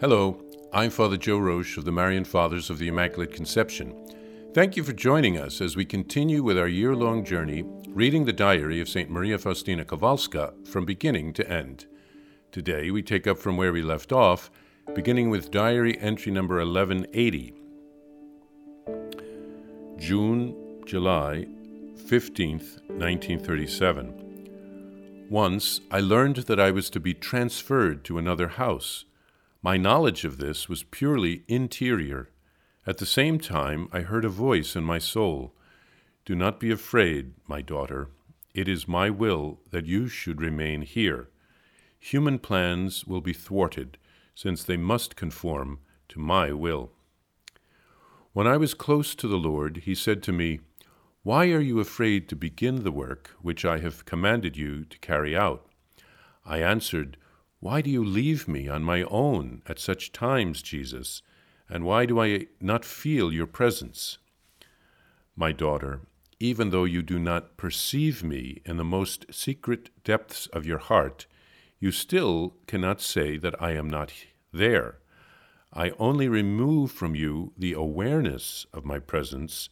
Hello, I'm Father Joe Roesch of the Marian Fathers of the Immaculate Conception. Thank you for joining us as we continue with our year long journey reading the diary of St. Maria Faustina Kowalska from beginning to end. Today we take up from where we left off, beginning with diary entry number 1180. June, July 15th, 1937. Once I learned that I was to be transferred to another house my knowledge of this was purely interior. At the same time, I heard a voice in my soul Do not be afraid, my daughter. It is my will that you should remain here. Human plans will be thwarted, since they must conform to my will. When I was close to the Lord, he said to me, Why are you afraid to begin the work which I have commanded you to carry out? I answered, why do you leave me on my own at such times, Jesus? And why do I not feel your presence? My daughter, even though you do not perceive me in the most secret depths of your heart, you still cannot say that I am not there. I only remove from you the awareness of my presence,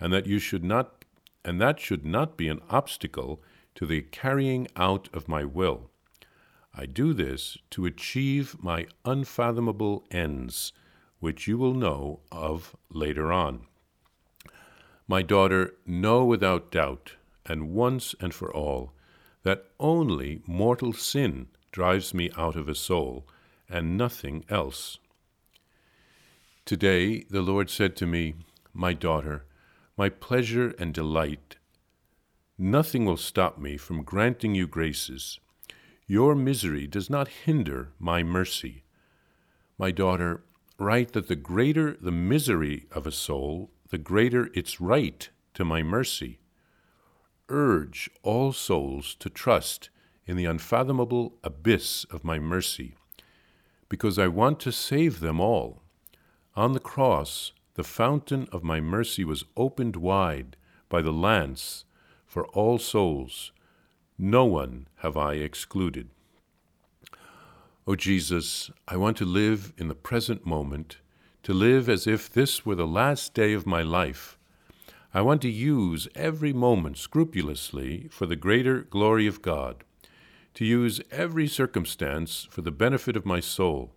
and that you should not and that should not be an obstacle to the carrying out of my will. I do this to achieve my unfathomable ends, which you will know of later on. My daughter, know without doubt, and once and for all, that only mortal sin drives me out of a soul, and nothing else. Today the Lord said to me, My daughter, my pleasure and delight, nothing will stop me from granting you graces your misery does not hinder my mercy. My daughter, write that the greater the misery of a soul, the greater its right to my mercy. Urge all souls to trust in the unfathomable abyss of my mercy, because I want to save them all. On the cross, the fountain of my mercy was opened wide by the lance for all souls no one have I excluded. O Jesus, I want to live in the present moment, to live as if this were the last day of my life. I want to use every moment scrupulously for the greater glory of God, to use every circumstance for the benefit of my soul.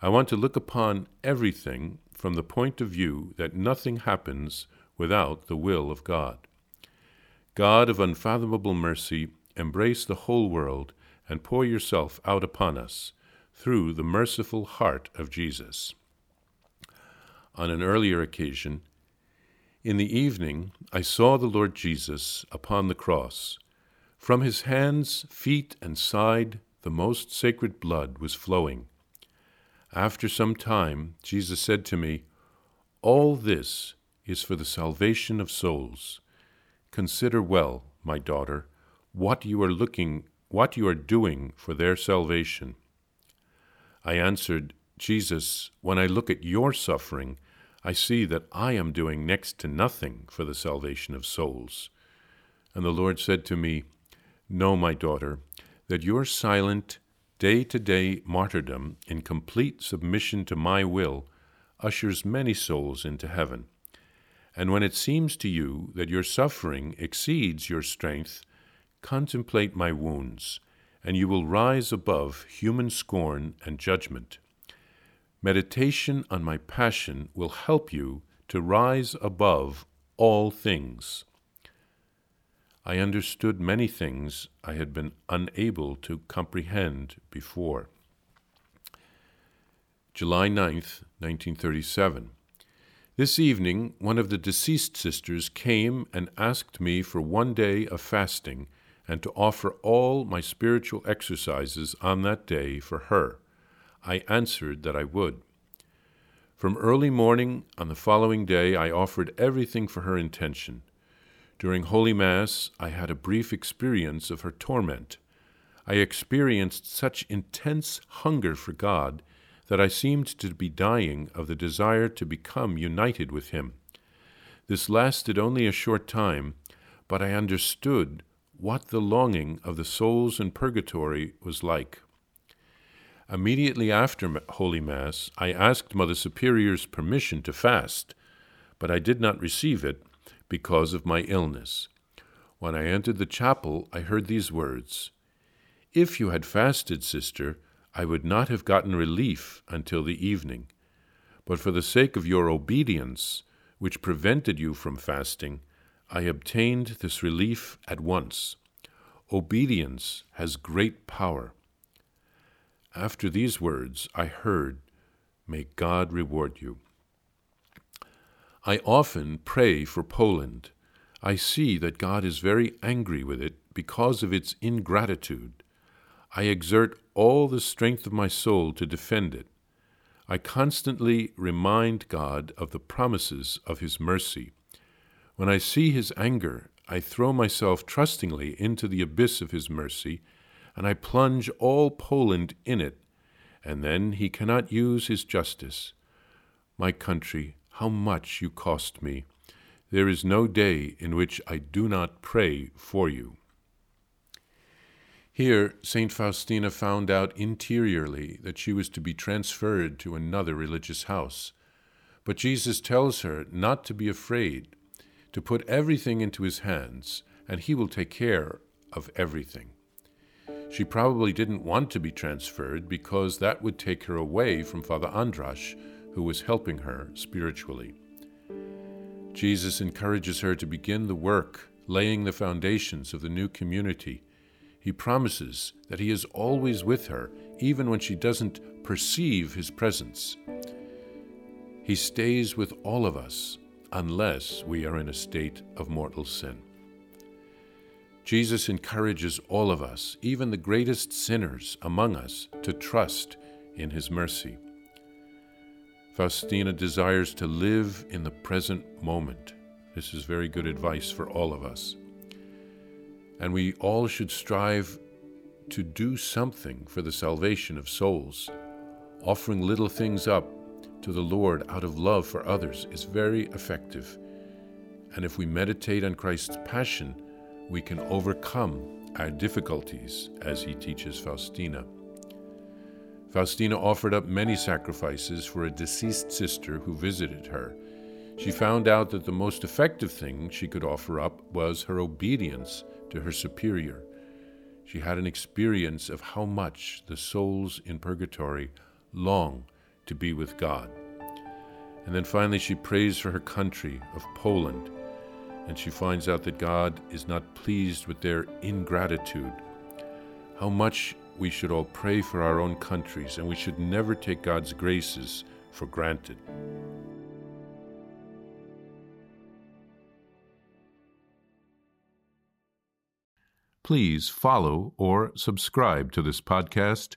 I want to look upon everything from the point of view that nothing happens without the will of God. God of unfathomable mercy, embrace the whole world and pour yourself out upon us through the merciful heart of Jesus. On an earlier occasion, in the evening, I saw the Lord Jesus upon the cross. From his hands, feet, and side, the most sacred blood was flowing. After some time, Jesus said to me, All this is for the salvation of souls. Consider well, my daughter, what you are looking what you are doing for their salvation. I answered, Jesus, when I look at your suffering, I see that I am doing next to nothing for the salvation of souls. And the Lord said to me, Know, my daughter, that your silent, day to day martyrdom in complete submission to my will ushers many souls into heaven. And when it seems to you that your suffering exceeds your strength, Contemplate my wounds, and you will rise above human scorn and judgment. Meditation on my passion will help you to rise above all things. I understood many things I had been unable to comprehend before. July 9th, 1937. This evening, one of the deceased sisters came and asked me for one day of fasting and to offer all my spiritual exercises on that day for her. I answered that I would. From early morning on the following day, I offered everything for her intention. During Holy Mass, I had a brief experience of her torment. I experienced such intense hunger for God that I seemed to be dying of the desire to become united with Him. This lasted only a short time, but I understood what the longing of the souls in purgatory was like. Immediately after Holy Mass, I asked Mother Superior's permission to fast, but I did not receive it because of my illness. When I entered the chapel, I heard these words If you had fasted, sister, I would not have gotten relief until the evening. But for the sake of your obedience, which prevented you from fasting, I obtained this relief at once. Obedience has great power. After these words, I heard, May God reward you. I often pray for Poland. I see that God is very angry with it because of its ingratitude. I exert all the strength of my soul to defend it. I constantly remind God of the promises of His mercy. When I see His anger, I throw myself trustingly into the abyss of His mercy, and I plunge all Poland in it, and then He cannot use His justice. My country, how much you cost me! There is no day in which I do not pray for you. Here, St. Faustina found out interiorly that she was to be transferred to another religious house. But Jesus tells her not to be afraid, to put everything into his hands, and he will take care of everything. She probably didn't want to be transferred because that would take her away from Father Andrasz, who was helping her spiritually. Jesus encourages her to begin the work, laying the foundations of the new community he promises that He is always with her, even when she doesn't perceive His presence. He stays with all of us unless we are in a state of mortal sin. Jesus encourages all of us, even the greatest sinners among us, to trust in His mercy. Faustina desires to live in the present moment. This is very good advice for all of us. And we all should strive to do something for the salvation of souls. Offering little things up to the Lord out of love for others is very effective. And if we meditate on Christ's passion, we can overcome our difficulties, as he teaches Faustina. Faustina offered up many sacrifices for a deceased sister who visited her. She found out that the most effective thing she could offer up was her obedience to her superior. She had an experience of how much the souls in purgatory long to be with God. And then finally, she prays for her country of Poland, and she finds out that God is not pleased with their ingratitude. How much we should all pray for our own countries, and we should never take God's graces for granted. Please follow or subscribe to this podcast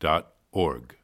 divinemercyplus.org.